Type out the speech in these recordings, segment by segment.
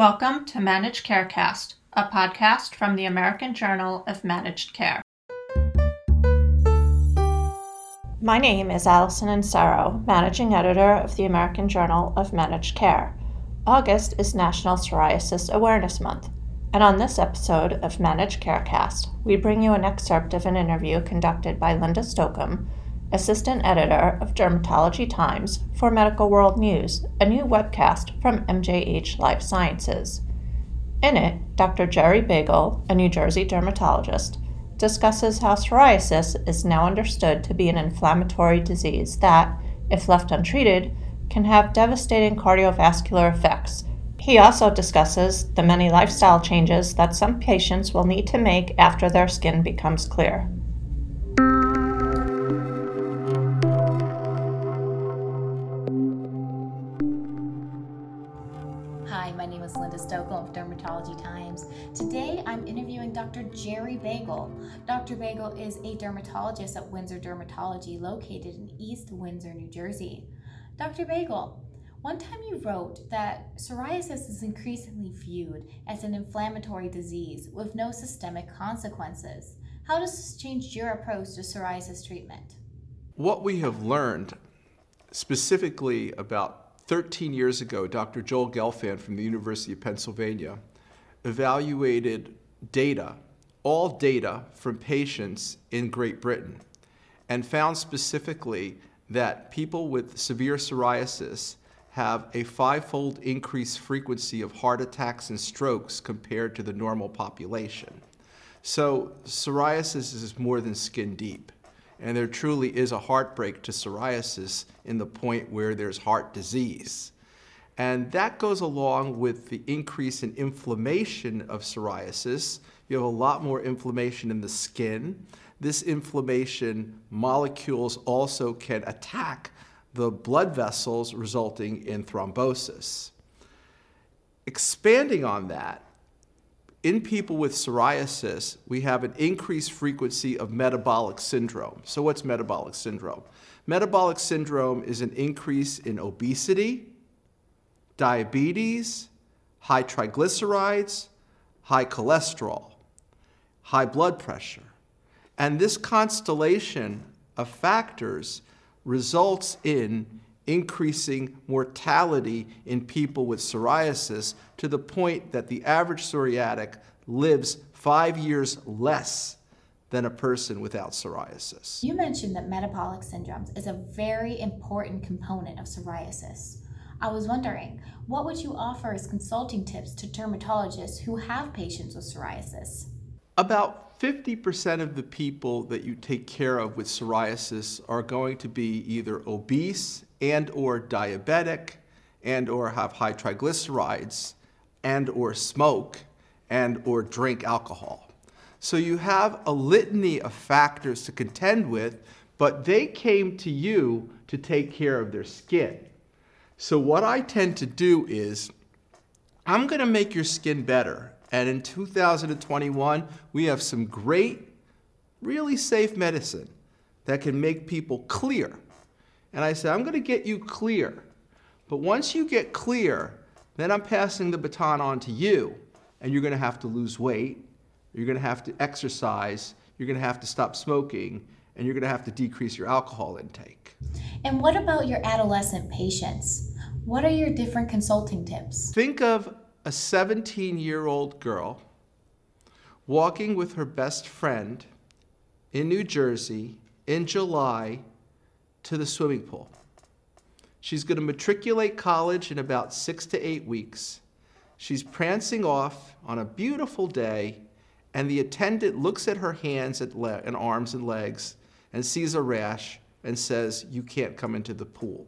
Welcome to Managed Carecast, a podcast from the American Journal of Managed Care. My name is Allison Inserro, Managing Editor of the American Journal of Managed Care. August is National Psoriasis Awareness Month, and on this episode of Managed Carecast, we bring you an excerpt of an interview conducted by Linda Stocum assistant editor of Dermatology Times for Medical World News, a new webcast from MJH Life Sciences. In it, Dr. Jerry Bagel, a New Jersey dermatologist, discusses how psoriasis is now understood to be an inflammatory disease that, if left untreated, can have devastating cardiovascular effects. He also discusses the many lifestyle changes that some patients will need to make after their skin becomes clear. Jerry Bagel. Dr. Bagel is a dermatologist at Windsor Dermatology located in East Windsor, New Jersey. Dr. Bagel, one time you wrote that psoriasis is increasingly viewed as an inflammatory disease with no systemic consequences. How does this change your approach to psoriasis treatment? What we have learned specifically about 13 years ago, Dr. Joel Gelfand from the University of Pennsylvania evaluated data, all data from patients in Great Britain, and found specifically that people with severe psoriasis have a fivefold increased frequency of heart attacks and strokes compared to the normal population. So, psoriasis is more than skin deep. And there truly is a heartbreak to psoriasis in the point where there's heart disease. And that goes along with the increase in inflammation of psoriasis. You have a lot more inflammation in the skin. This inflammation molecules also can attack the blood vessels, resulting in thrombosis. Expanding on that, in people with psoriasis, we have an increased frequency of metabolic syndrome. So, what's metabolic syndrome? Metabolic syndrome is an increase in obesity, diabetes, high triglycerides, high cholesterol, high blood pressure. And this constellation of factors results in increasing mortality in people with psoriasis to the point that the average psoriatic lives five years less than a person without psoriasis. You mentioned that metabolic syndromes is a very important component of psoriasis. I was wondering, what would you offer as consulting tips to dermatologists who have patients with psoriasis? About 50% of the people that you take care of with psoriasis are going to be either obese and or diabetic and or have high triglycerides and or smoke and or drink alcohol. So you have a litany of factors to contend with, but they came to you to take care of their skin. So what I tend to do is I'm going to make your skin better and in 2021, we have some great, really safe medicine that can make people clear. And I said, I'm going to get you clear. But once you get clear, then I'm passing the baton on to you. And you're going to have to lose weight, you're going to have to exercise, you're going to have to stop smoking, and you're going to have to decrease your alcohol intake. And what about your adolescent patients? What are your different consulting tips? Think of a 17 year old girl walking with her best friend in New Jersey in July to the swimming pool. She's going to matriculate college in about six to eight weeks. She's prancing off on a beautiful day, and the attendant looks at her hands and arms and legs and sees a rash and says, You can't come into the pool.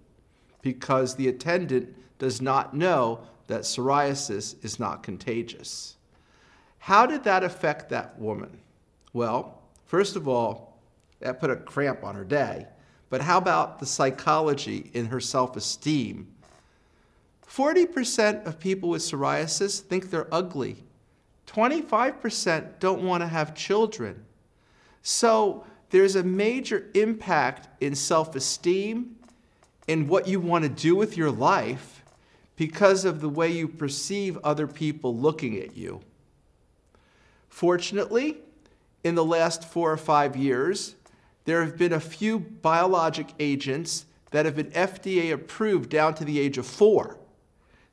Because the attendant does not know that psoriasis is not contagious. How did that affect that woman? Well, first of all, that put a cramp on her day. But how about the psychology in her self esteem? 40% of people with psoriasis think they're ugly. 25% don't want to have children. So there's a major impact in self esteem, in what you want to do with your life, because of the way you perceive other people looking at you. Fortunately, in the last four or five years, there have been a few biologic agents that have been FDA approved down to the age of four.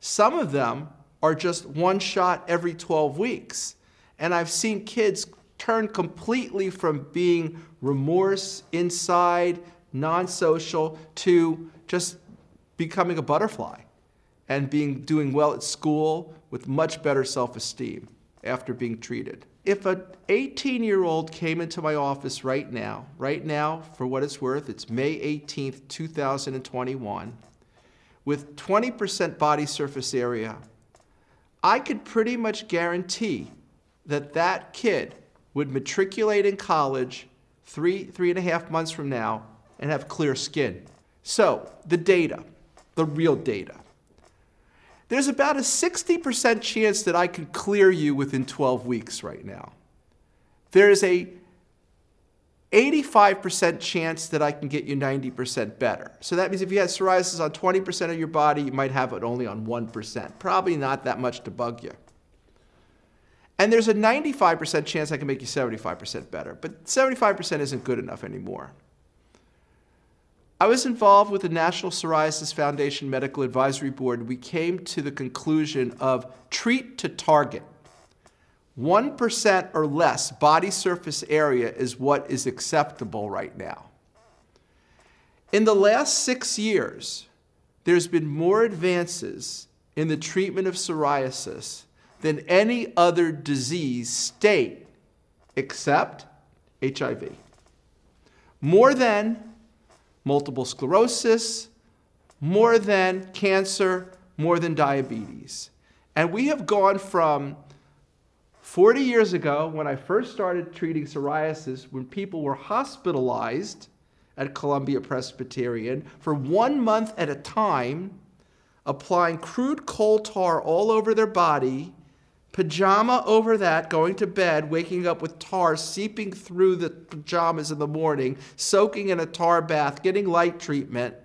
Some of them are just one shot every 12 weeks. And I've seen kids turn completely from being remorse inside, non social, to just becoming a butterfly and being, doing well at school with much better self esteem after being treated. If an 18 year old came into my office right now, right now, for what it's worth, it's May 18th, 2021, with 20% body surface area, I could pretty much guarantee that that kid would matriculate in college three, three and a half months from now and have clear skin. So, the data, the real data. There's about a 60% chance that I can clear you within 12 weeks right now. There's a 85% chance that I can get you 90% better. So that means if you had psoriasis on 20% of your body, you might have it only on 1%. Probably not that much to bug you. And there's a 95% chance I can make you 75% better, but 75% isn't good enough anymore. I was involved with the National Psoriasis Foundation Medical Advisory Board. We came to the conclusion of treat to target. 1% or less body surface area is what is acceptable right now. In the last six years, there's been more advances in the treatment of psoriasis than any other disease state except HIV. More than multiple sclerosis, more than cancer, more than diabetes. And we have gone from 40 years ago, when I first started treating psoriasis, when people were hospitalized at Columbia Presbyterian for one month at a time, applying crude coal tar all over their body pajama over that, going to bed, waking up with tar seeping through the pajamas in the morning, soaking in a tar bath, getting light treatment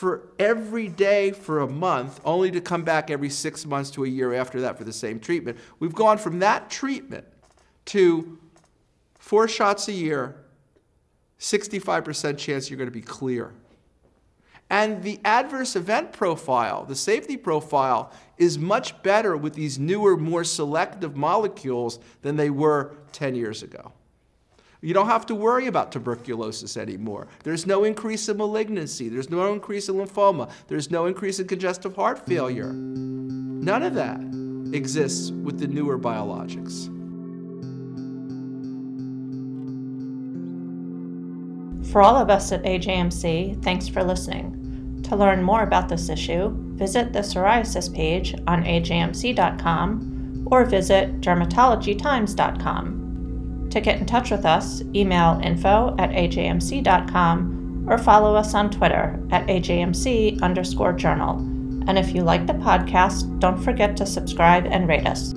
for every day for a month, only to come back every six months to a year after that for the same treatment. We've gone from that treatment to four shots a year, 65% chance you're going to be clear. And the adverse event profile, the safety profile, is much better with these newer, more selective molecules than they were 10 years ago. You don't have to worry about tuberculosis anymore. There's no increase in malignancy. There's no increase in lymphoma. There's no increase in congestive heart failure. None of that exists with the newer biologics. For all of us at AJMC, thanks for listening. To learn more about this issue, visit the psoriasis page on ajmc.com or visit dermatologytimes.com. To get in touch with us, email info at ajmc.com or follow us on Twitter at ajmc underscore journal. And if you like the podcast, don't forget to subscribe and rate us.